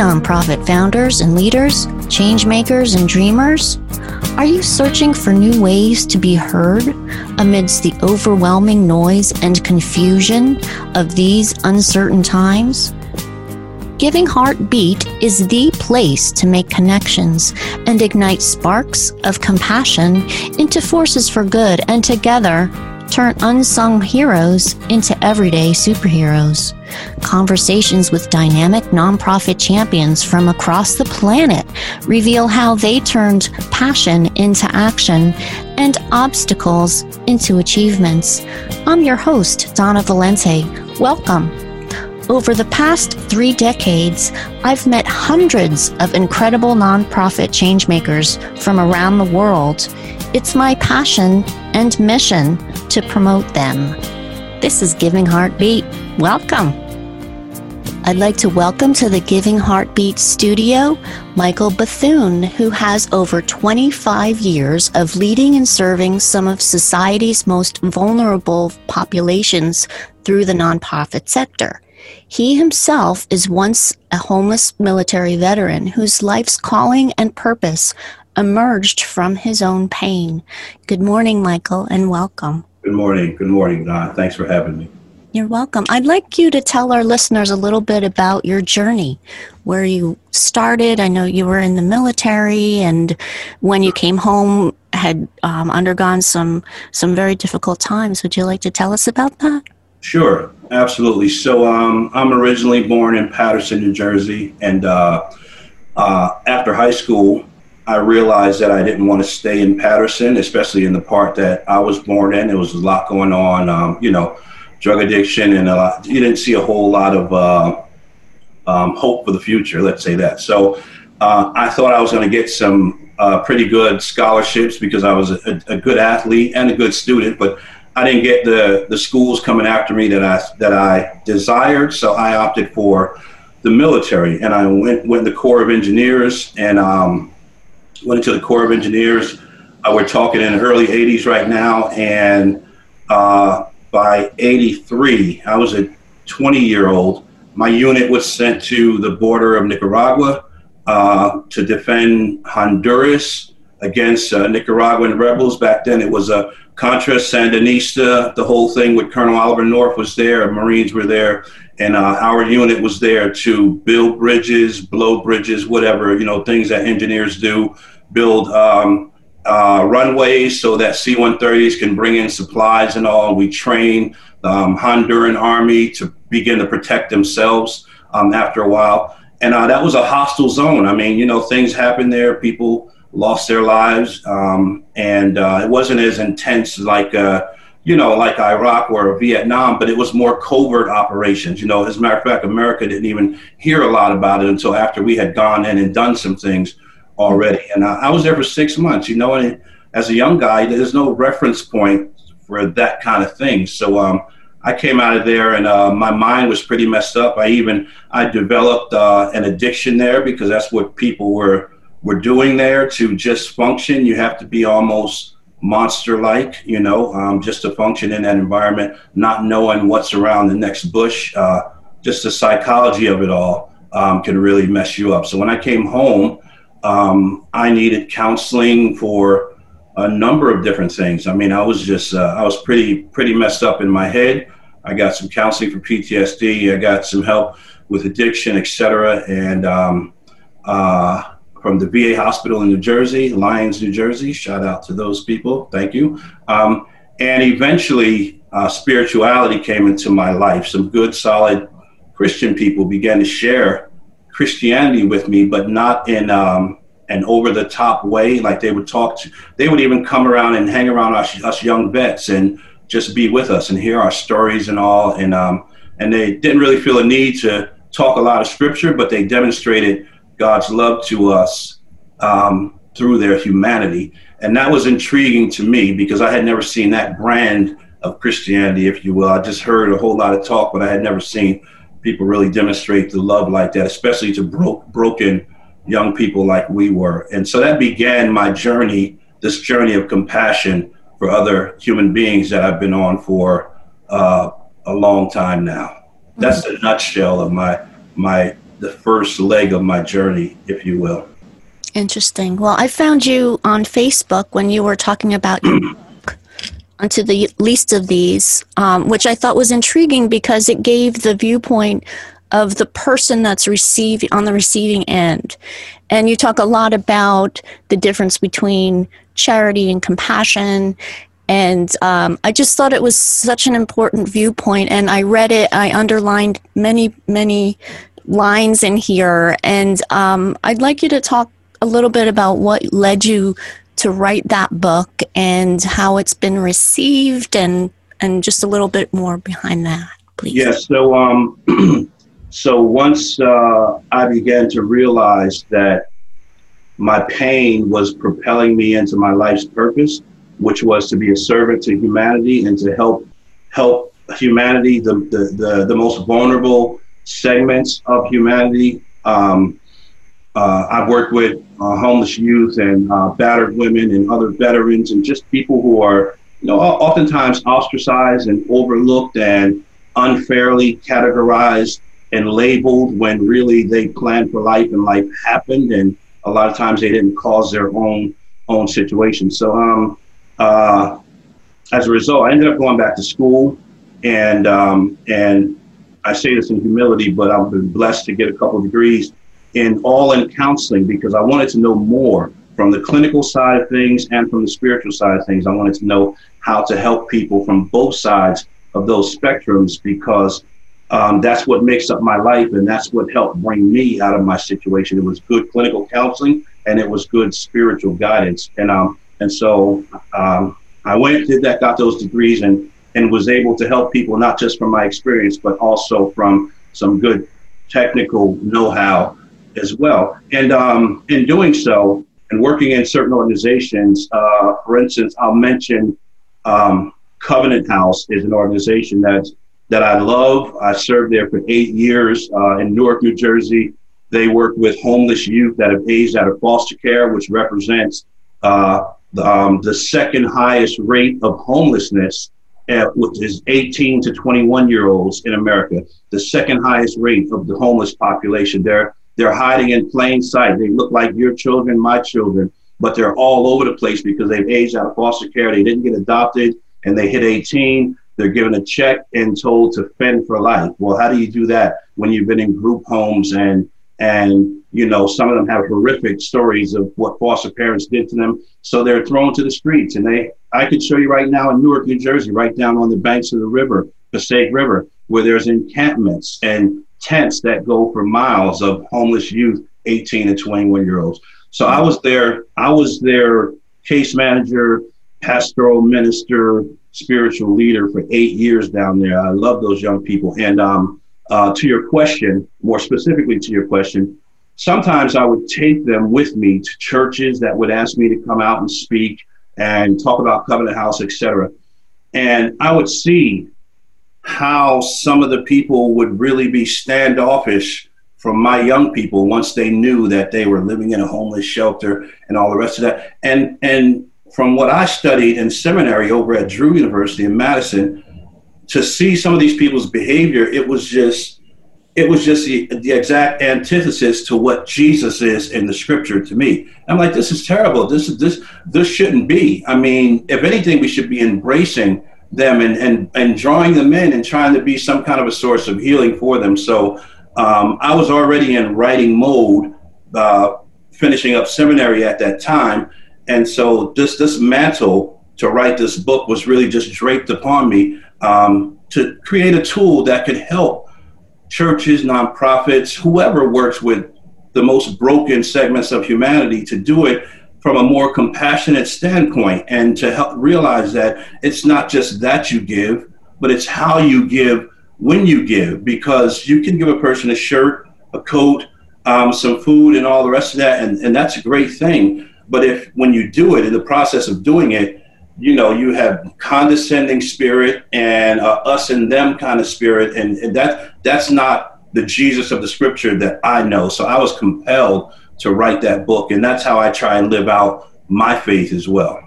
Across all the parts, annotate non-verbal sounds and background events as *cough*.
nonprofit founders and leaders, changemakers and dreamers? Are you searching for new ways to be heard amidst the overwhelming noise and confusion of these uncertain times? Giving Heartbeat is the place to make connections and ignite sparks of compassion into forces for good and together turn unsung heroes into everyday superheroes. Conversations with dynamic nonprofit champions from across the planet reveal how they turned passion into action and obstacles into achievements. I'm your host, Donna Valente. Welcome. Over the past three decades, I've met hundreds of incredible nonprofit changemakers from around the world. It's my passion and mission to promote them. This is Giving Heartbeat. Welcome. I'd like to welcome to the Giving Heartbeat studio Michael Bethune, who has over 25 years of leading and serving some of society's most vulnerable populations through the nonprofit sector. He himself is once a homeless military veteran whose life's calling and purpose emerged from his own pain. Good morning, Michael, and welcome. Good morning. Good morning, Don. Thanks for having me. You're welcome. I'd like you to tell our listeners a little bit about your journey, where you started. I know you were in the military, and when you came home, had um, undergone some some very difficult times. Would you like to tell us about that? Sure, absolutely. So, um, I'm originally born in Paterson, New Jersey, and uh, uh, after high school, I realized that I didn't want to stay in Paterson, especially in the part that I was born in. There was a lot going on, um, you know, drug addiction, and a lot, you didn't see a whole lot of uh, um, hope for the future. Let's say that. So uh, I thought I was going to get some uh, pretty good scholarships because I was a, a, good athlete and a good student, but I didn't get the the schools coming after me that I that I desired. So I opted for the military, and I went went the Corps of Engineers, and um, went into the Corps of Engineers. Uh, we're talking in the early 80s right now. And uh, by 83, I was a 20 year old. My unit was sent to the border of Nicaragua uh, to defend Honduras against uh, Nicaraguan rebels. Back then, it was a Contra Sandinista. The whole thing with Colonel Oliver North was there. Marines were there, and uh, our unit was there to build bridges, blow bridges, whatever you know, things that engineers do build um, uh, runways so that C-130s can bring in supplies and all. We train the um, Honduran army to begin to protect themselves um, after a while. And uh, that was a hostile zone. I mean, you know, things happened there. People lost their lives, um, and uh, it wasn't as intense like, uh, you know, like Iraq or Vietnam, but it was more covert operations. You know, as a matter of fact, America didn't even hear a lot about it until after we had gone in and done some things already. And I, I was there for six months, you know, and as a young guy, there's no reference point for that kind of thing. So um, I came out of there and uh, my mind was pretty messed up. I even, I developed uh, an addiction there because that's what people were, were doing there to just function. You have to be almost monster-like, you know, um, just to function in that environment, not knowing what's around the next bush. Uh, just the psychology of it all um, can really mess you up. So when I came home, um, I needed counseling for a number of different things. I mean, I was just uh, I was pretty pretty messed up in my head. I got some counseling for PTSD. I got some help with addiction, etc. And um, uh, from the VA hospital in New Jersey, Lyons, New Jersey. Shout out to those people. Thank you. Um, and eventually, uh, spirituality came into my life. Some good, solid Christian people began to share Christianity with me, but not in um, an over the top way. Like they would talk to, they would even come around and hang around us, us young vets and just be with us and hear our stories and all. And um, and they didn't really feel a need to talk a lot of scripture, but they demonstrated God's love to us um, through their humanity. And that was intriguing to me because I had never seen that brand of Christianity, if you will. I just heard a whole lot of talk, but I had never seen people really demonstrate the love like that, especially to bro- broken young people like we were. And so that began my journey, this journey of compassion for other human beings that I've been on for uh, a long time now. That's the nutshell of my my the first leg of my journey, if you will. Interesting. Well, I found you on Facebook when you were talking about your *clears throat* book, unto the least of these, um, which I thought was intriguing because it gave the viewpoint of the person that's receiving on the receiving end. And you talk a lot about the difference between charity and compassion. And um, I just thought it was such an important viewpoint. And I read it, I underlined many, many lines in here. And um, I'd like you to talk a little bit about what led you to write that book and how it's been received and, and just a little bit more behind that, please. Yes. So, um, *clears throat* so once uh, I began to realize that my pain was propelling me into my life's purpose, which was to be a servant to humanity and to help help humanity, the the the, the most vulnerable segments of humanity. Um, uh, I've worked with uh, homeless youth and uh, battered women and other veterans and just people who are, you know, oftentimes ostracized and overlooked and unfairly categorized and labeled when really they planned for life and life happened and a lot of times they didn't cause their own own situation so um uh as a result i ended up going back to school and um and i say this in humility but i've been blessed to get a couple degrees in all in counseling because i wanted to know more from the clinical side of things and from the spiritual side of things i wanted to know how to help people from both sides of those spectrums because um, that's what makes up my life, and that's what helped bring me out of my situation. It was good clinical counseling, and it was good spiritual guidance, and um, and so um, I went, did that, got those degrees, and and was able to help people not just from my experience, but also from some good technical know-how as well. And um, in doing so, and working in certain organizations, uh, for instance, I'll mention um, Covenant House is an organization that's that I love. I served there for eight years uh, in Newark, New Jersey. They work with homeless youth that have aged out of foster care, which represents uh, the, um, the, second highest rate of homelessness, uh, which is 18 to 21 year olds in America. The second highest rate of the homeless population. They're they're hiding in plain sight. They look like your children, my children, but they're all over the place because they've aged out of foster care. They didn't get adopted, and they hit 18 they're given a check and told to fend for life. Well, how do you do that when you've been in group homes and and you know some of them have horrific stories of what foster parents did to them, so they're thrown to the streets. And they, I could show you right now in Newark, New Jersey, right down on the banks of the river, Passaic River, where there's encampments and tents that go for miles of homeless youth, 18 to 21 year olds. So I was there. I was their case manager, pastoral minister, spiritual leader for eight years down there. I love those young people. And um, uh, to your question, more specifically to your question, sometimes I would take them with me to churches that would ask me to come out and speak and talk about Covenant House, etc. And I would see how some of the people would really be standoffish from my young people once they knew that they were living in a homeless shelter and all the rest of that. And and from what I studied in seminary over at Drew University in Madison, to see some of these people's behavior, it was just it was just the, the exact antithesis to what Jesus is in the scripture to me. I'm like, this is terrible. This is this this shouldn't be. I mean, if anything, we should be embracing them and and and drawing them in and trying to be some kind of a source of healing for them. So um, I was already in writing mode, uh, finishing up seminary at that time, and so this this mantle to write this book was really just draped upon me um, to create a tool that could help churches, nonprofits, whoever works with the most broken segments of humanity to do it from a more compassionate standpoint and to help realize that it's not just that you give, but it's how you give when you give, because you can give a person a shirt, a coat, um, some food, and all the rest of that, and, and that's a great thing. But if when you do it, in the process of doing it, you know, you have condescending spirit and uh, us and them kind of spirit, and, and that that's not the Jesus of the Scripture that I know. So I was compelled to write that book, and that's how I try and live out my faith as well.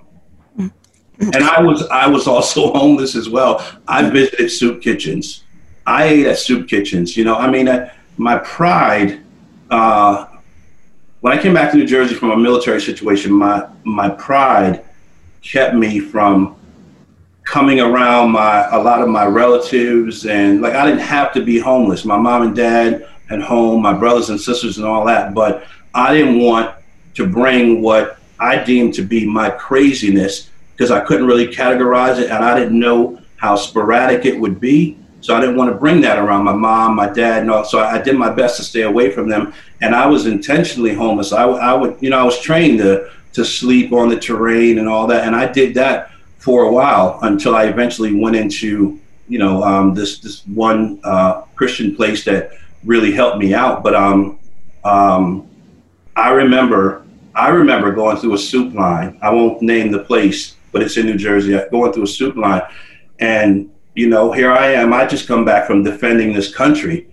And I was I was also *laughs* homeless as well. I visited soup kitchens. I ate at soup kitchens. You know, I mean, I, my pride uh, when I came back to New Jersey from a military situation, my my pride kept me from coming around my a lot of my relatives and like I didn't have to be homeless. My mom and dad at home, my brothers and sisters and all that, but I didn't want to bring what I deemed to be my craziness because I couldn't really categorize it and I didn't know how sporadic it would be. So I didn't want to bring that around my mom, my dad, and all. So I did my best to stay away from them. And I was intentionally homeless. I, I would, you know, I was trained to to sleep on the terrain and all that. And I did that for a while until I eventually went into, you know, um, this this one uh, Christian place that really helped me out. But um, um, I remember I remember going through a soup line. I won't name the place, but it's in New Jersey. Going through a soup line, and you know, here I am. I just come back from defending this country,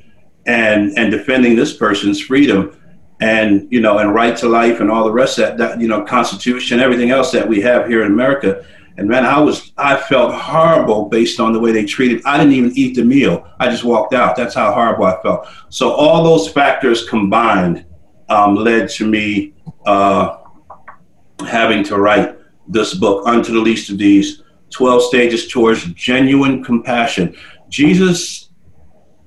and and defending this person's freedom and you know and right to life and all the rest of that, that you know constitution everything else that we have here in america. And man i was i felt horrible based on the way they treated i didn't even eat the meal. I just walked out. That's how horrible i felt. So all those factors combined um, led to me uh, having to write this book unto the least of these 12 stages towards genuine compassion. Jesus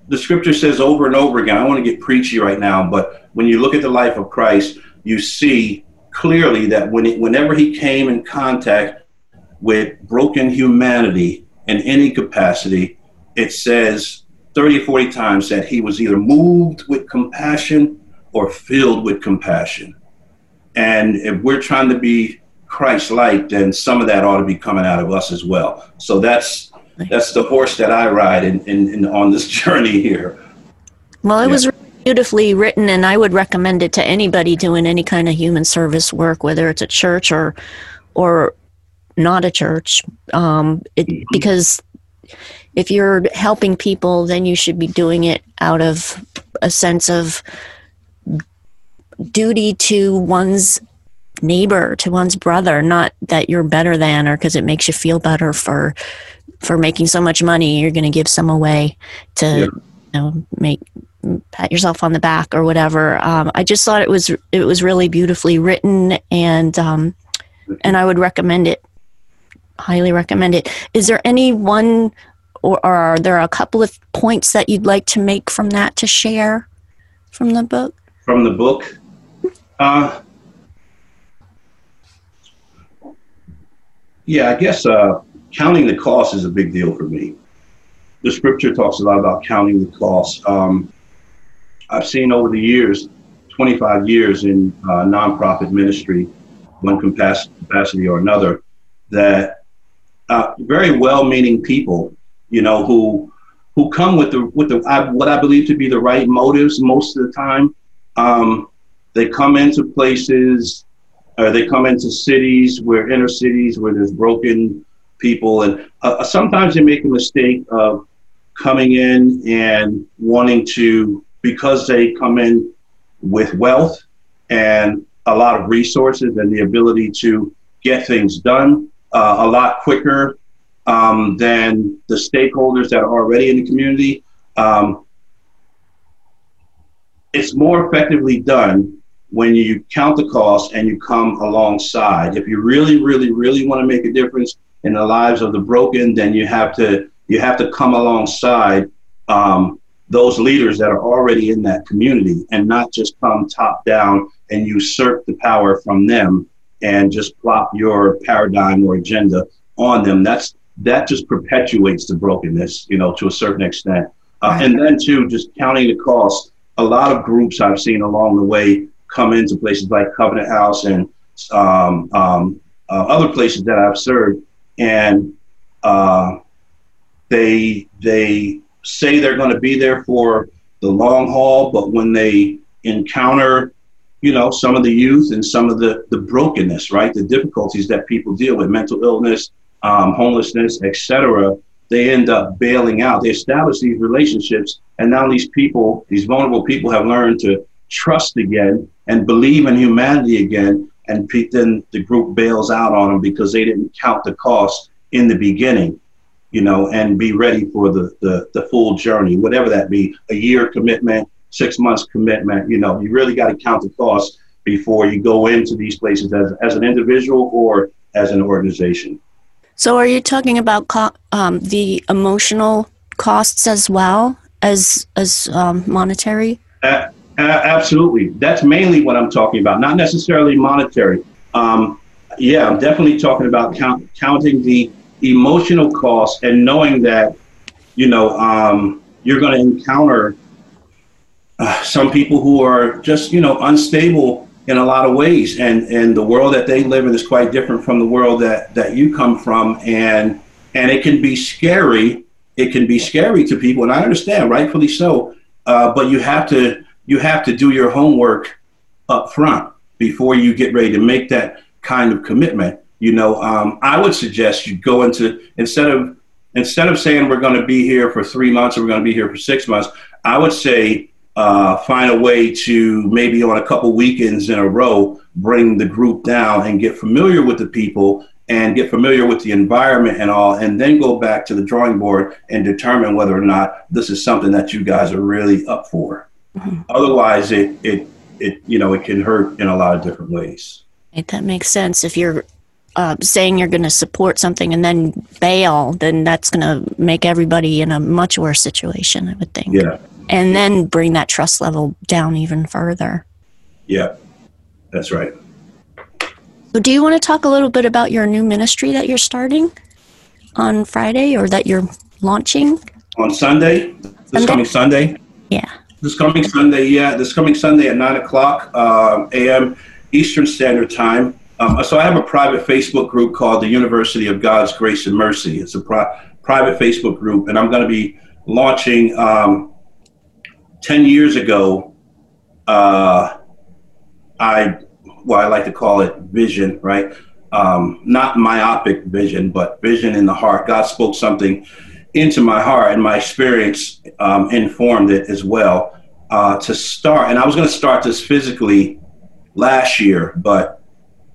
the scripture says over and over again i want to get preachy right now but when you look at the life of Christ, you see clearly that when it, whenever he came in contact with broken humanity in any capacity, it says 30 or 40 times that he was either moved with compassion or filled with compassion. And if we're trying to be Christ like, then some of that ought to be coming out of us as well. So that's that's the horse that I ride in, in, in on this *laughs* journey here. Well, it yeah. was beautifully written and i would recommend it to anybody doing any kind of human service work whether it's a church or or not a church um, it, mm-hmm. because if you're helping people then you should be doing it out of a sense of duty to one's neighbor to one's brother not that you're better than or because it makes you feel better for for making so much money you're going to give some away to yeah. you know make pat yourself on the back or whatever. Um, I just thought it was it was really beautifully written, and um, and I would recommend it. Highly recommend it. Is there any one, or, or are there a couple of points that you'd like to make from that to share from the book? From the book, uh, yeah, I guess uh, counting the cost is a big deal for me the scripture talks a lot about counting the cost. Um, I've seen over the years, 25 years in uh, nonprofit ministry, one capacity or another, that uh, very well-meaning people, you know, who who come with the with the I, what I believe to be the right motives most of the time. Um, they come into places, or they come into cities where inner cities where there's broken people, and uh, sometimes they make a mistake of coming in and wanting to because they come in with wealth and a lot of resources and the ability to get things done uh, a lot quicker um, than the stakeholders that are already in the community. Um, it's more effectively done when you count the cost and you come alongside. If you really, really, really want to make a difference in the lives of the broken, then you have to you have to come alongside um, those leaders that are already in that community and not just come top down and usurp the power from them and just plop your paradigm or agenda on them. That's that just perpetuates the brokenness, you know, to a certain extent. Uh, and then too, just counting the cost. A lot of groups I've seen along the way come into places like Covenant House and um, um, uh, other places that I've served, and uh, they they say they're going to be there for the long haul, but when they encounter, you know, some of the youth and some of the, the brokenness, right, the difficulties that people deal with, mental illness, um, homelessness, etc., they end up bailing out. They establish these relationships, and now these people, these vulnerable people, have learned to trust again and believe in humanity again. And then the group bails out on them because they didn't count the cost in the beginning you know, and be ready for the, the, the full journey, whatever that be, a year commitment, six months commitment. You know, you really got to count the cost before you go into these places as, as an individual or as an organization. So, are you talking about co- um, the emotional costs as well as as um, monetary? Uh, uh, absolutely, that's mainly what I'm talking about. Not necessarily monetary. Um, yeah, I'm definitely talking about count, counting the emotional costs and knowing that you know um, you're going to encounter uh, some people who are just you know unstable in a lot of ways. And and the world that they live in is quite different from the world that that you come from. And and it can be scary. It can be scary to people. And i understand rightfully so. Uh, but you have to you have to do your homework up front before you get ready to make that kind of commitment you know um, i would suggest you go into instead of instead of saying we're going to be here for three months or we're going to be here for six months i would say uh, find a way to maybe on a couple weekends in a row bring the group down and get familiar with the people and get familiar with the environment and all, and then go back to the drawing board and determine whether or not this is something that you guys are really up for. Mm-hmm. Otherwise, it it it you know it can hurt in a lot of different ways. Right, that makes sense. If you're uh, saying you're going to support something and then bail, then that's going to make everybody in a much worse situation. I would think. Yeah, and then bring that trust level down even further. Yeah, that's right. So, do you want to talk a little bit about your new ministry that you're starting on Friday or that you're launching? On Sunday, this Sunday? coming Sunday? Yeah. This coming Sunday, yeah, this coming Sunday at 9 o'clock uh, a.m. Eastern Standard Time. Um, so, I have a private Facebook group called the University of God's Grace and Mercy. It's a pri- private Facebook group, and I'm going to be launching. Um, 10 years ago, uh, I, well, I like to call it vision, right? Um, not myopic vision, but vision in the heart. God spoke something into my heart, and my experience um, informed it as well. Uh, to start, and I was going to start this physically last year, but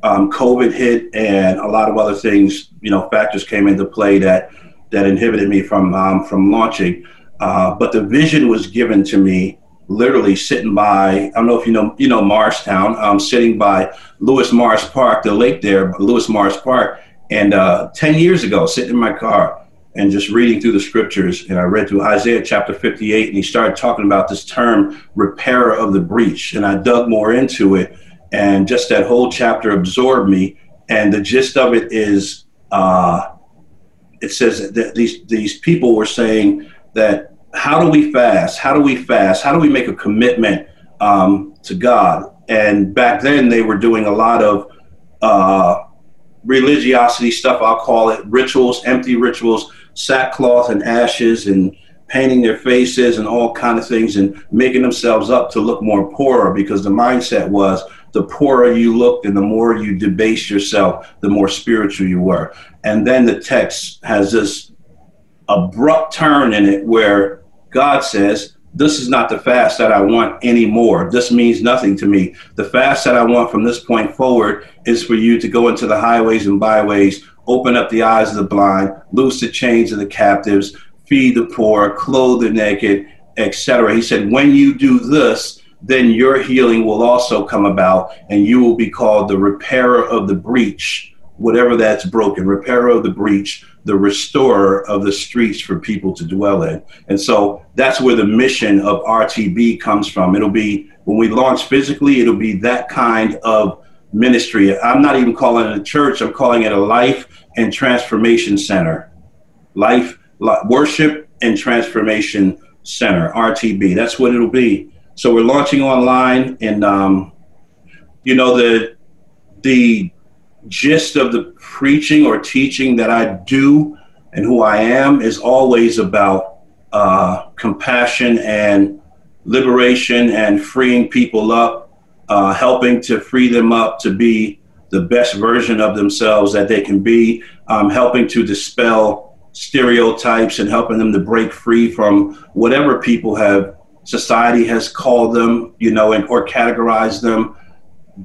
um, COVID hit, and a lot of other things, you know, factors came into play that that inhibited me from um, from launching. Uh, but the vision was given to me literally sitting by, I don't know if you know, you know, Morristown, um, sitting by Lewis Morris Park, the lake there, Lewis Morris Park. And uh, 10 years ago, sitting in my car and just reading through the scriptures, and I read through Isaiah chapter 58, and he started talking about this term, repairer of the breach. And I dug more into it, and just that whole chapter absorbed me. And the gist of it is, uh, it says that these, these people were saying, that how do we fast? How do we fast? How do we make a commitment um, to God? And back then, they were doing a lot of uh, religiosity stuff. I'll call it rituals, empty rituals, sackcloth and ashes, and painting their faces and all kind of things, and making themselves up to look more poorer because the mindset was the poorer you looked and the more you debase yourself, the more spiritual you were. And then the text has this abrupt turn in it where God says, This is not the fast that I want anymore. This means nothing to me. The fast that I want from this point forward is for you to go into the highways and byways, open up the eyes of the blind, loose the chains of the captives, feed the poor, clothe the naked, etc. He said, When you do this, then your healing will also come about, and you will be called the repairer of the breach, whatever that's broken, repairer of the breach, the restorer of the streets for people to dwell in. And so that's where the mission of RTB comes from. It'll be when we launch physically, it'll be that kind of ministry. I'm not even calling it a church, I'm calling it a life and transformation center. Life, worship and transformation center, RTB. That's what it'll be. So we're launching online and um, you know the the gist of the preaching or teaching that I do and who I am is always about uh, compassion and liberation and freeing people up, uh, helping to free them up to be the best version of themselves that they can be, um, helping to dispel stereotypes and helping them to break free from whatever people have society has called them, you know, and or categorized them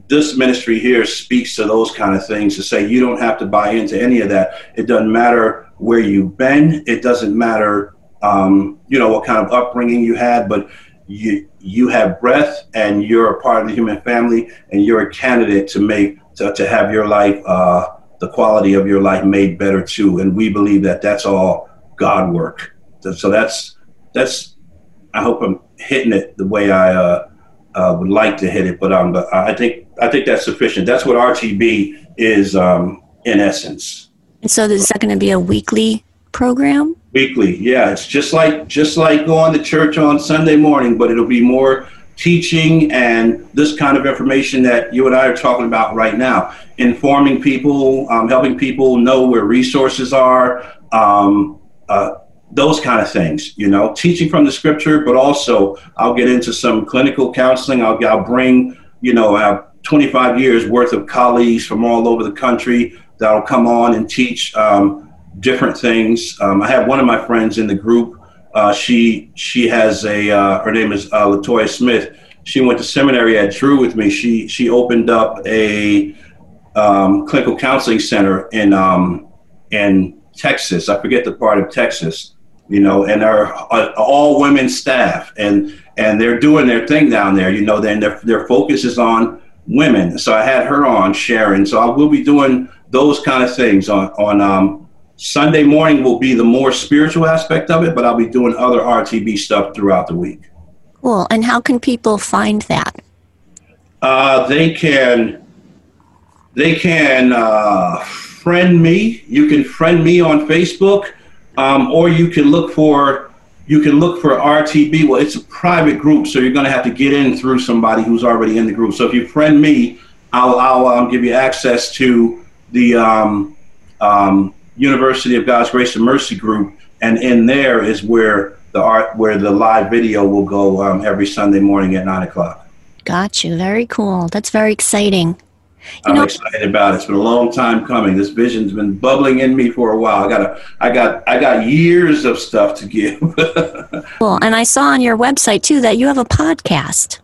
this ministry here speaks to those kind of things to say you don't have to buy into any of that. It doesn't matter where you've been. It doesn't matter, um, you know, what kind of upbringing you had. But you you have breath and you're a part of the human family and you're a candidate to make to, to have your life uh, the quality of your life made better too and we believe that that's all god work so that's that's i hope i'm hitting it the way i uh, uh, would like to hit it but um but i think i think that's sufficient. That's what rtb is um in essence. And so is that going to be a weekly program? Weekly, yeah. It's just like just like going to church on Sunday morning, but it'll be more teaching and this kind of information that you and I are talking about right now, informing people, um, helping people know where resources are, um, uh, those kind of things. You know, teaching from the scripture, but also I'll get into some clinical counseling. I'll, I'll bring, you know, have 25 years worth of colleagues from all over the country that'll come on and teach. Um, different things. Um, I have one of my friends in the group. Uh, she she has a uh, her name is uh, Latoya Smith. She went to seminary at Drew with me. She she opened up a um, clinical counseling center in um, in Texas. I forget the part of Texas, you know, and are all women staff, and and they're doing their thing down there. You know, then their their focus is on women. So I had her on sharing. So I will be doing those kind of things on on um, Sunday morning will be the more spiritual aspect of it, but I'll be doing other RTB stuff throughout the week. Cool. And how can people find that? Uh, they can they can uh, friend me. You can friend me on Facebook, um, or you can look for you can look for RTB. Well, it's a private group, so you're going to have to get in through somebody who's already in the group. So if you friend me, I'll, I'll um, give you access to the um, um University of God's Grace and Mercy group, and in there is where the art, where the live video will go um, every Sunday morning at nine o'clock. Got you. Very cool. That's very exciting. You I'm excited about it. It's been a long time coming. This vision's been bubbling in me for a while. I got a, I got, I got years of stuff to give. *laughs* cool. And I saw on your website too that you have a podcast.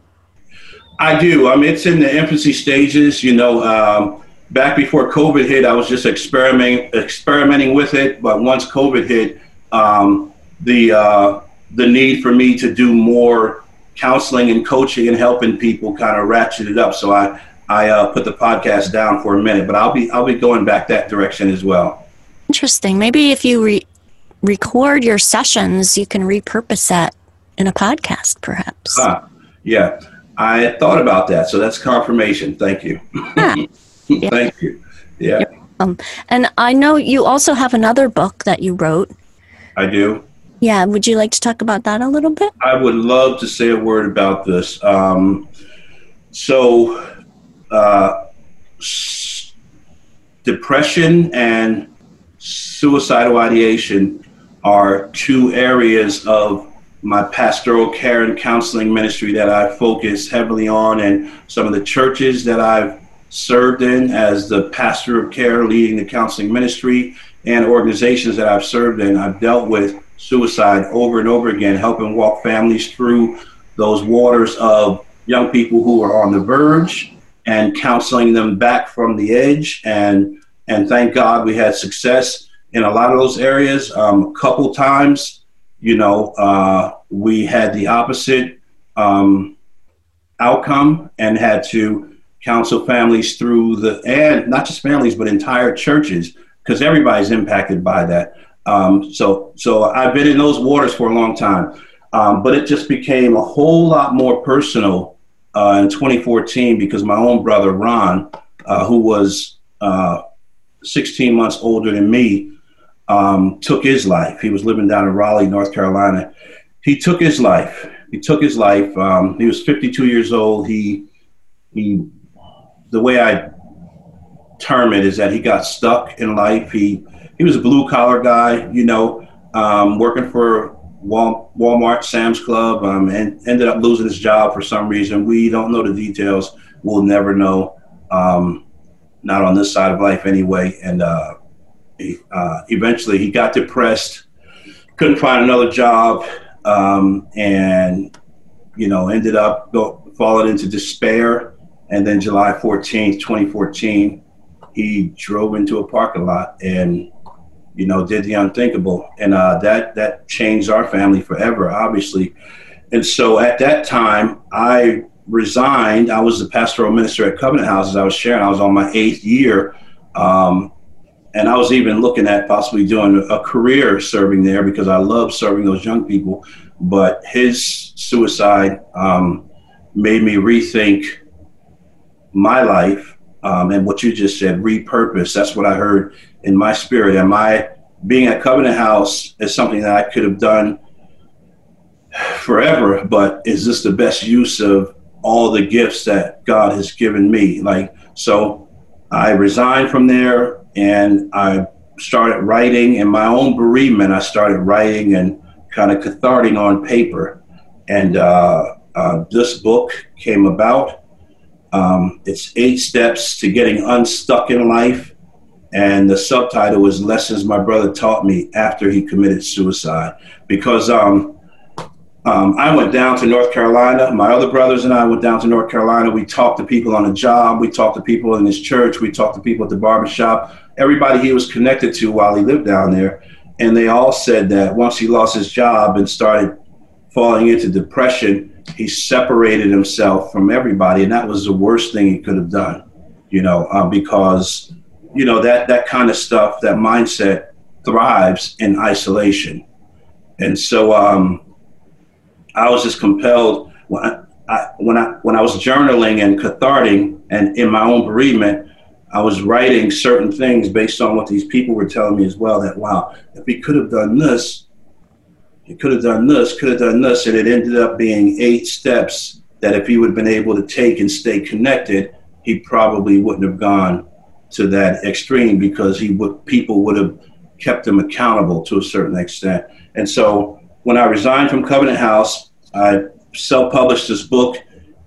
I do. I mean, it's in the infancy stages. You know, um, back before COVID hit, I was just experimenting experimenting with it. But once COVID hit, um, the uh, the need for me to do more counseling and coaching and helping people kind of ratcheted up. So I I uh, put the podcast down for a minute, but I'll be I'll be going back that direction as well. Interesting. Maybe if you re- record your sessions, you can repurpose that in a podcast, perhaps. Ah, yeah, I thought about that. So that's confirmation. Thank you. Yeah. *laughs* Yeah. Thank you. Yeah. Um, and I know you also have another book that you wrote. I do. Yeah. Would you like to talk about that a little bit? I would love to say a word about this. Um, so, uh, depression and suicidal ideation are two areas of my pastoral care and counseling ministry that I focus heavily on, and some of the churches that I've served in as the pastor of care, leading the counseling ministry, and organizations that I've served in. I've dealt with suicide over and over again, helping walk families through those waters of young people who are on the verge and counseling them back from the edge. And and thank God we had success in a lot of those areas. Um, a couple times, you know, uh, we had the opposite um, outcome and had to counsel families through the and not just families but entire churches because everybody's impacted by that. Um, so so I've been in those waters for a long time, um, but it just became a whole lot more personal uh, in 2014 because my own brother Ron, uh, who was uh, 16 months older than me, um, took his life. He was living down in Raleigh, North Carolina. He took his life. He took his life. Um, he was 52 years old. He he the way I term it is that he got stuck in life. He he was a blue collar guy, you know, um, working for Walmart, Sam's Club, um, and ended up losing his job for some reason. We don't know the details. We'll never know. Um, not on this side of life, anyway. And uh, he, uh, eventually, he got depressed, couldn't find another job, um, and you know, ended up go, falling into despair and then July 14th, 2014, he drove into a parking lot and, you know, did the unthinkable. And uh, that, that changed our family forever, obviously. and so at that time, I resigned. I was the pastoral minister at Covenant House, as I was sharing. I was on my eighth year. Um, and I was even looking at possibly doing a career serving there because I love serving those young people. But his suicide um, made me rethink my life um, and what you just said, repurpose. That's what I heard in my spirit. And my being at Covenant House is something that I could have done forever, but is this the best use of all the gifts that God has given me? Like, so I resigned from there and I started writing in my own bereavement. I started writing and kind of cathartic on paper. And uh, uh, this book came about. Um, it's eight steps to getting unstuck in life. And the subtitle was Lessons My Brother Taught Me After He Committed Suicide. Because um, um, I went down to North Carolina. My other brothers and I went down to North Carolina. We talked to people on the job. We talked to people in his church. We talked to people at the barbershop. Everybody he was connected to while he lived down there. And they all said that once he lost his job and started falling into depression, he separated himself from everybody. And that was the worst thing he could have done, you know, uh, because, you know, that, that kind of stuff, that mindset thrives in isolation. And so, um, I was just compelled when I, I, when I when I was journaling and cathartic and in my own bereavement, I was writing certain things based on what these people were telling me as well. That wow, if he could have done this, he could have done this, could have done this, and it ended up being eight steps that if he would have been able to take and stay connected, he probably wouldn't have gone to that extreme because he would people would have kept him accountable to a certain extent. And so when I resigned from Covenant House, I self published this book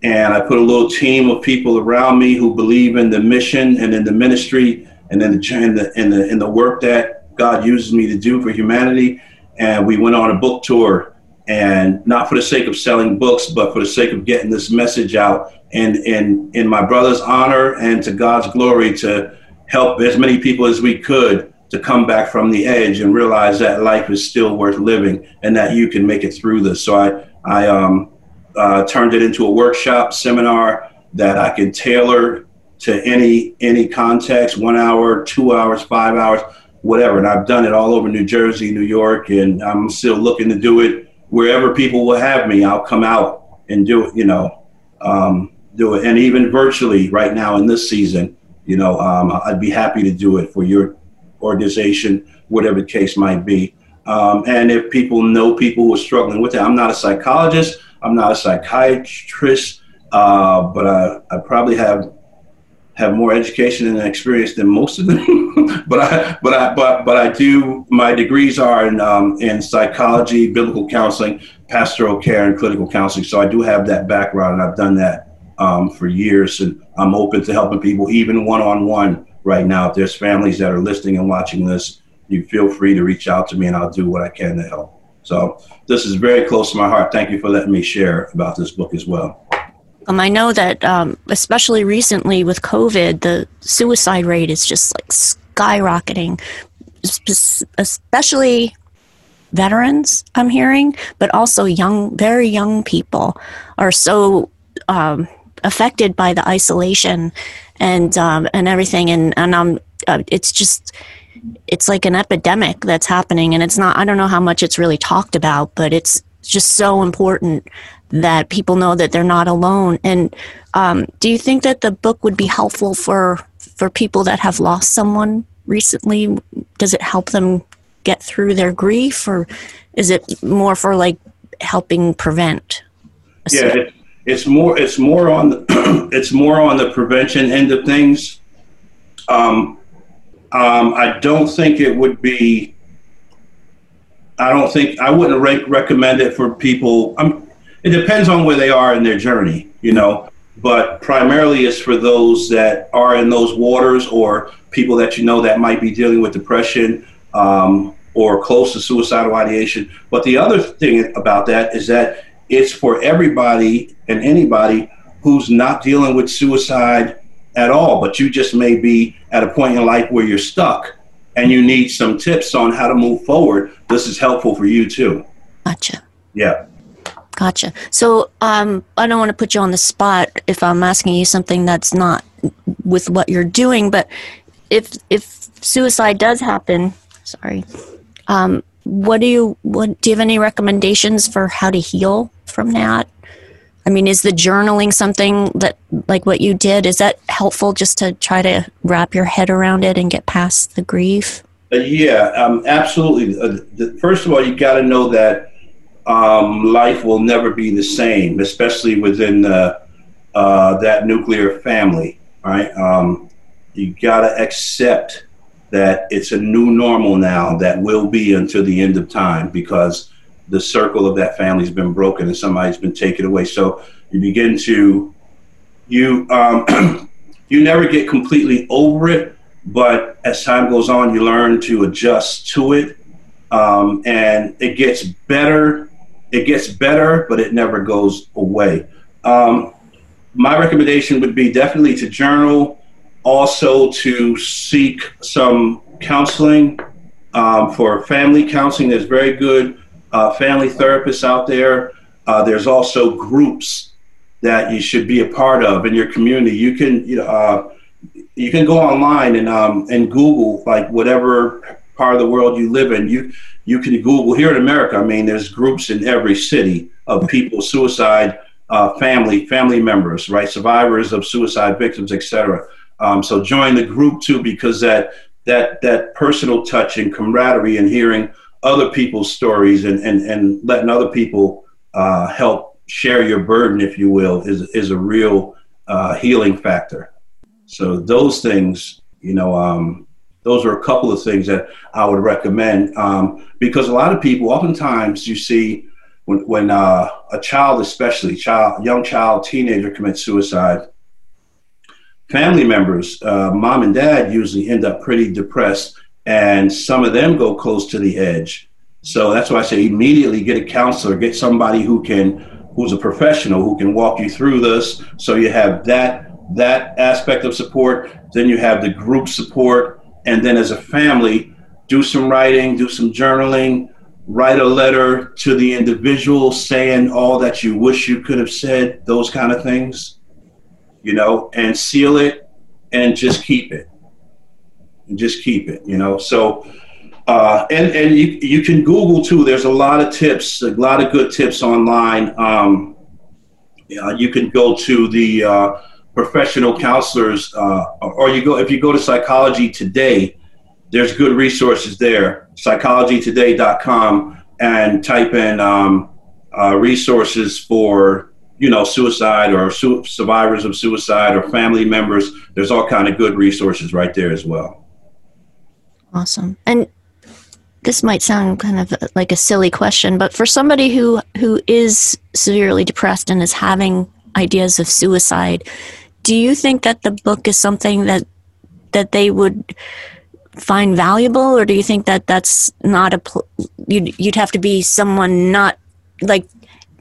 and I put a little team of people around me who believe in the mission and in the ministry and in the, in the, in the, in the work that God uses me to do for humanity. And we went on a book tour and not for the sake of selling books, but for the sake of getting this message out and in, in my brother's honor and to God's glory to help as many people as we could to come back from the edge and realize that life is still worth living and that you can make it through this. So I, I um, uh, turned it into a workshop seminar that I can tailor to any any context, one hour, two hours, five hours, whatever. And I've done it all over New Jersey, New York, and I'm still looking to do it wherever people will have me. I'll come out and do it, you know, um, do it, and even virtually right now in this season, you know, um, I'd be happy to do it for your organization, whatever the case might be. Um, and if people know people who are struggling with it, I'm not a psychologist, I'm not a psychiatrist, uh, but I, I probably have have more education and experience than most of them. *laughs* but I but I but but I do. My degrees are in um, in psychology, biblical counseling, pastoral care, and clinical counseling. So I do have that background, and I've done that um, for years. And I'm open to helping people, even one on one right now. If there's families that are listening and watching this, you feel free to reach out to me and I'll do what I can to help. So this is very close to my heart. Thank you for letting me share about this book as well. Um, I know that, um, especially recently with COVID, the suicide rate is just like skyrocketing, especially veterans, I'm hearing, but also young, very young people are so um, affected by the isolation and um, and everything. And and um uh, it's just it's like an epidemic that's happening. And it's not I don't know how much it's really talked about but it's just so important that people know that they're not alone and um, do you think that the book would be helpful for for people that have lost someone recently does it help them get through their grief or is it more for like helping prevent yeah it's more it's more on the *clears throat* it's more on the prevention end of things. Um, um, I don't think it would be. I don't think I wouldn't re- recommend it for people. Um, it depends on where they are in their journey, you know. But primarily, it's for those that are in those waters or people that you know that might be dealing with depression um, or close to suicidal ideation. But the other thing about that is that it's for everybody and anybody who's not dealing with suicide at all, but you just may be at a point in life where you're stuck and you need some tips on how to move forward. This is helpful for you too. Gotcha. Yeah. Gotcha. So um, I don't want to put you on the spot if I'm asking you something that's not with what you're doing, but if if suicide does happen, sorry, um, what do you what do you have any recommendations for how to heal from that? I mean, is the journaling something that like what you did? Is that helpful just to try to wrap your head around it and get past the grief? Uh, yeah, um, absolutely. Uh, the, first of all, you got to know that um, life will never be the same, especially within uh, that nuclear family. Right? Um, you gotta accept that it's a new normal now that will be until the end of time because the circle of that family's been broken and somebody's been taken away. So you begin to you um, *clears throat* you never get completely over it, but as time goes on, you learn to adjust to it, um, and it gets better it gets better, but it never goes away. Um, my recommendation would be definitely to journal, also to seek some counseling um, for family counseling. There's very good uh, family therapists out there. Uh, there's also groups that you should be a part of in your community. You can, you know, uh, you can go online and um, and Google like whatever part of the world you live in. You you can Google here in America. I mean, there's groups in every city of people suicide, uh, family family members, right, survivors of suicide victims, etc. Um, so join the group too, because that that that personal touch and camaraderie and hearing other people's stories and and, and letting other people uh, help share your burden, if you will, is is a real uh, healing factor. So those things, you know, um, those are a couple of things that I would recommend um, because a lot of people, oftentimes, you see when when uh, a child, especially child, young child, teenager commits suicide, family members, uh, mom and dad, usually end up pretty depressed, and some of them go close to the edge. So that's why I say immediately get a counselor, get somebody who can, who's a professional, who can walk you through this. So you have that that aspect of support. Then you have the group support and then as a family, do some writing, do some journaling, write a letter to the individual saying all that you wish you could have said, those kind of things, you know, and seal it and just keep it. And just keep it, you know. So, uh, and and you, you can Google too. There's a lot of tips, a lot of good tips online. Um, yeah, you can go to the uh, professional counselors, uh, or you go if you go to Psychology Today, there's good resources there. Psychologytoday.com and type in um, uh, resources for you know suicide or su- survivors of suicide or family members. There's all kind of good resources right there as well. Awesome. And this might sound kind of like a silly question, but for somebody who who is severely depressed and is having ideas of suicide, do you think that the book is something that that they would find valuable or do you think that that's not a pl- you'd, you'd have to be someone not like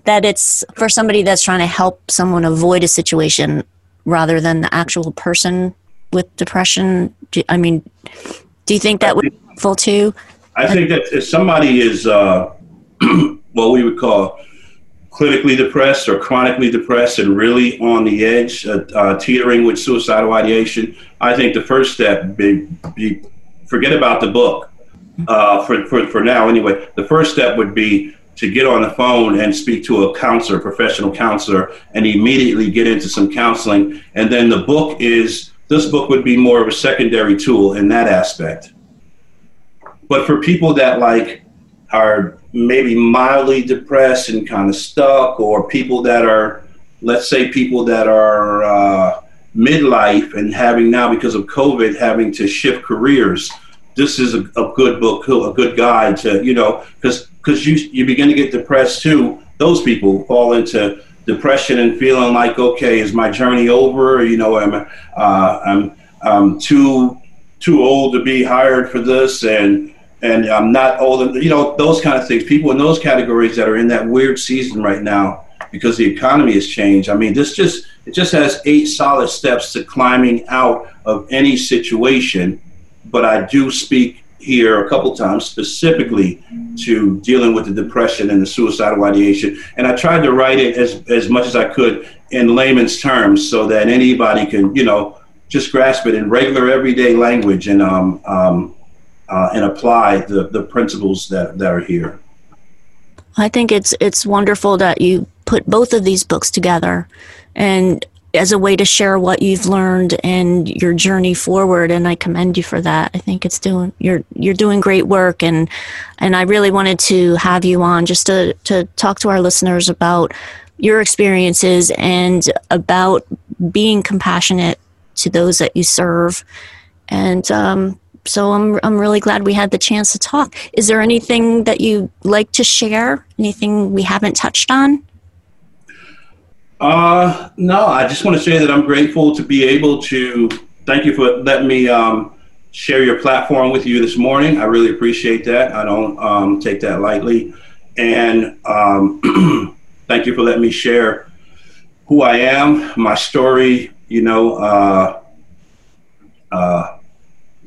that it's for somebody that's trying to help someone avoid a situation rather than the actual person with depression? Do, i mean do you think that would be helpful too? I think that if somebody is uh, *clears throat* what we would call clinically depressed or chronically depressed and really on the edge, uh, uh, teetering with suicidal ideation, I think the first step be, be forget about the book uh, for, for, for now anyway. The first step would be to get on the phone and speak to a counselor, professional counselor, and immediately get into some counseling. And then the book is this book would be more of a secondary tool in that aspect. But for people that like are maybe mildly depressed and kind of stuck, or people that are, let's say, people that are uh, midlife and having now because of COVID having to shift careers. This is a, a good book, a good guide to you know, because because you you begin to get depressed too. Those people fall into depression and feeling like, okay, is my journey over? You know, I'm uh, I'm I'm too too old to be hired for this and and I'm not old. You know, those kind of things. People in those categories that are in that weird season right now because the economy has changed. I mean, this just it just has eight solid steps to climbing out of any situation. But I do speak here a couple times specifically to dealing with the depression and the suicidal ideation. And I tried to write it as, as much as I could in layman's terms so that anybody can, you know, just grasp it in regular everyday language and um, um, uh, and apply the, the principles that, that are here. I think it's it's wonderful that you put both of these books together and as a way to share what you've learned and your journey forward and I commend you for that. I think it's doing you're you're doing great work and and I really wanted to have you on just to to talk to our listeners about your experiences and about being compassionate to those that you serve. And um, so I'm I'm really glad we had the chance to talk. Is there anything that you like to share? Anything we haven't touched on? Uh, no, I just want to say that I'm grateful to be able to. Thank you for letting me um, share your platform with you this morning. I really appreciate that. I don't um, take that lightly, and um, *clears throat* thank you for letting me share who I am, my story. You know, uh, uh,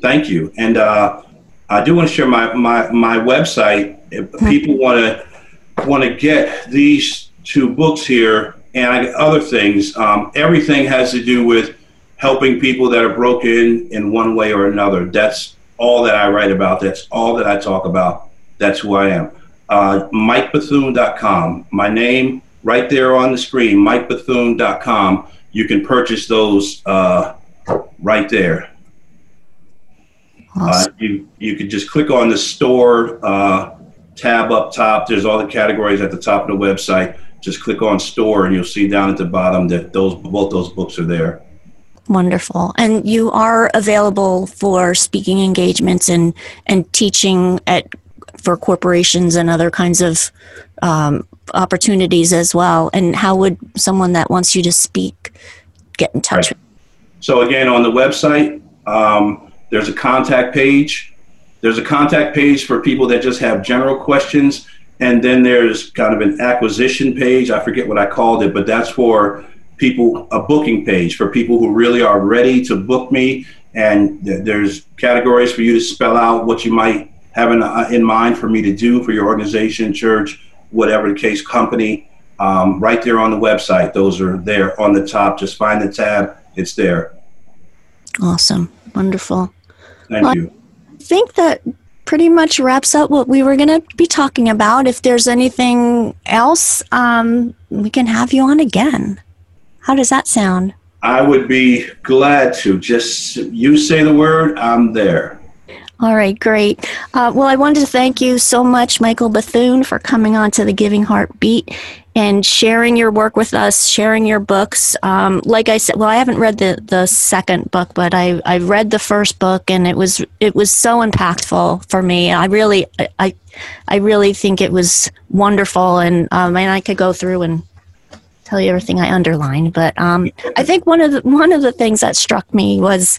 thank you, and uh, I do want to share my my my website. If people want to want to get these two books here and I, other things. Um, everything has to do with helping people that are broken in one way or another. That's all that I write about. That's all that I talk about. That's who I am. Uh, MikeBethune.com. My name right there on the screen, MikeBethune.com. You can purchase those uh, right there. Awesome. Uh, you you could just click on the store uh, tab up top. There's all the categories at the top of the website just click on store and you'll see down at the bottom that those both those books are there. Wonderful. And you are available for speaking engagements and and teaching at for corporations and other kinds of um, opportunities as well. And how would someone that wants you to speak get in touch? Right. So again, on the website, um, there's a contact page. There's a contact page for people that just have general questions and then there's kind of an acquisition page. I forget what I called it, but that's for people, a booking page for people who really are ready to book me. And th- there's categories for you to spell out what you might have in, uh, in mind for me to do for your organization, church, whatever the case, company. Um, right there on the website. Those are there on the top. Just find the tab, it's there. Awesome. Wonderful. Thank well, you. I think that pretty much wraps up what we were going to be talking about. If there's anything else, um, we can have you on again. How does that sound? I would be glad to. Just you say the word, I'm there. All right, great. Uh, well, I wanted to thank you so much, Michael Bethune, for coming on to the Giving Heart Beat and sharing your work with us, sharing your books. Um, like I said, well, I haven't read the, the second book, but I, I read the first book, and it was it was so impactful for me. I really I I really think it was wonderful, and um, and I could go through and tell you everything I underlined. But um, *laughs* I think one of the one of the things that struck me was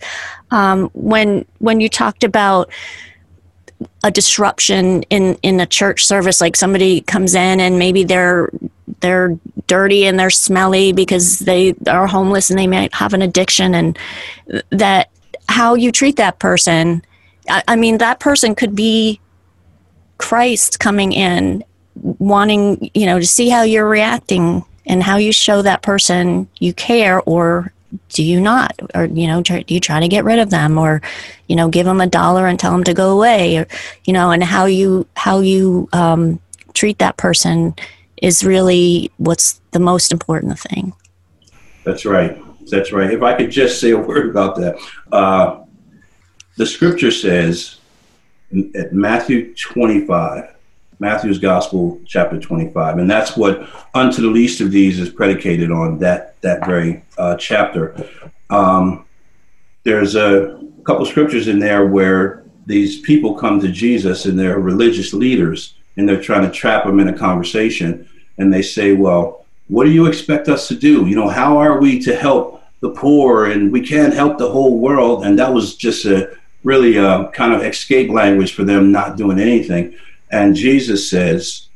um, when when you talked about a disruption in in a church service like somebody comes in and maybe they're they're dirty and they're smelly because they are homeless and they might have an addiction and that how you treat that person I, I mean that person could be christ coming in wanting you know to see how you're reacting and how you show that person you care or do you not? Or you know do you try to get rid of them or you know give them a dollar and tell them to go away or you know and how you how you um, treat that person is really what's the most important thing. That's right. That's right. If i could just say a word about that uh, the scripture says at matthew 25 Matthew's Gospel, chapter 25. And that's what unto the least of these is predicated on, that, that very uh, chapter. Um, there's a couple scriptures in there where these people come to Jesus and they're religious leaders and they're trying to trap him in a conversation. And they say, Well, what do you expect us to do? You know, how are we to help the poor? And we can't help the whole world. And that was just a really a uh, kind of escape language for them not doing anything. And Jesus says,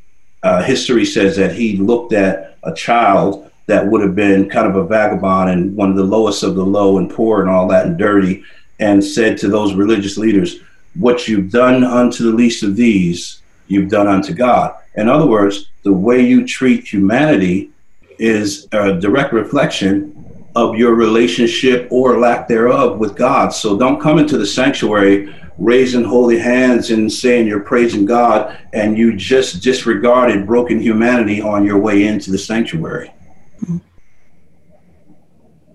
uh, history says that he looked at a child that would have been kind of a vagabond and one of the lowest of the low and poor and all that and dirty, and said to those religious leaders, What you've done unto the least of these, you've done unto God. In other words, the way you treat humanity is a direct reflection of your relationship or lack thereof with God. So don't come into the sanctuary raising holy hands and saying you're praising God and you just disregarded broken humanity on your way into the sanctuary.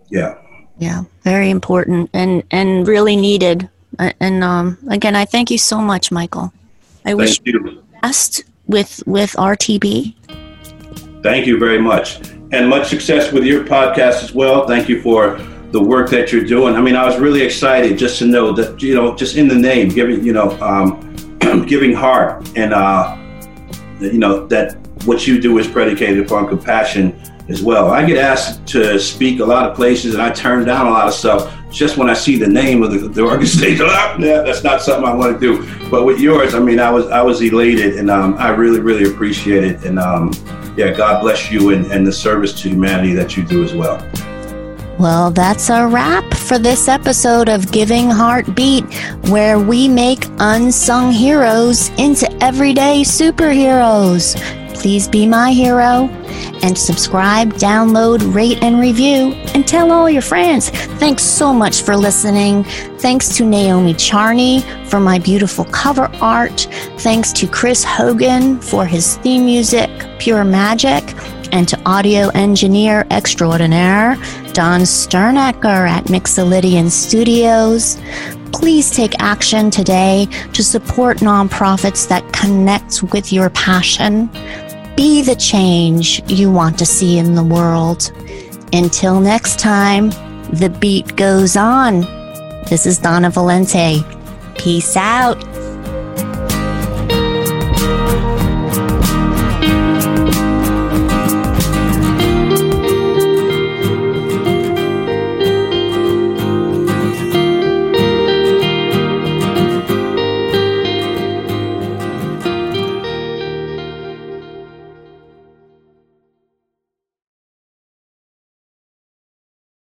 Yeah. Yeah, very important and and really needed. And um, again, I thank you so much, Michael. I thank wish you the best with with RTB. Thank you very much, and much success with your podcast as well. Thank you for the work that you're doing. I mean, I was really excited just to know that you know, just in the name, giving you know, um, *clears throat* giving heart, and uh, you know that what you do is predicated upon compassion as well. I get asked to speak a lot of places, and I turn down a lot of stuff just when I see the name of the, the organization. *laughs* yeah, that's not something I want to do. But with yours, I mean, I was I was elated, and um, I really really appreciate it. And um, yeah, God bless you and, and the service to humanity that you do as well. Well, that's a wrap for this episode of Giving Heartbeat, where we make unsung heroes into everyday superheroes. Please be my hero and subscribe, download, rate, and review, and tell all your friends. Thanks so much for listening. Thanks to Naomi Charney for my beautiful cover art. Thanks to Chris Hogan for his theme music, Pure Magic and to audio engineer extraordinaire Don Sternecker at Mixolydian Studios. Please take action today to support nonprofits that connect with your passion. Be the change you want to see in the world. Until next time, the beat goes on. This is Donna Valente. Peace out.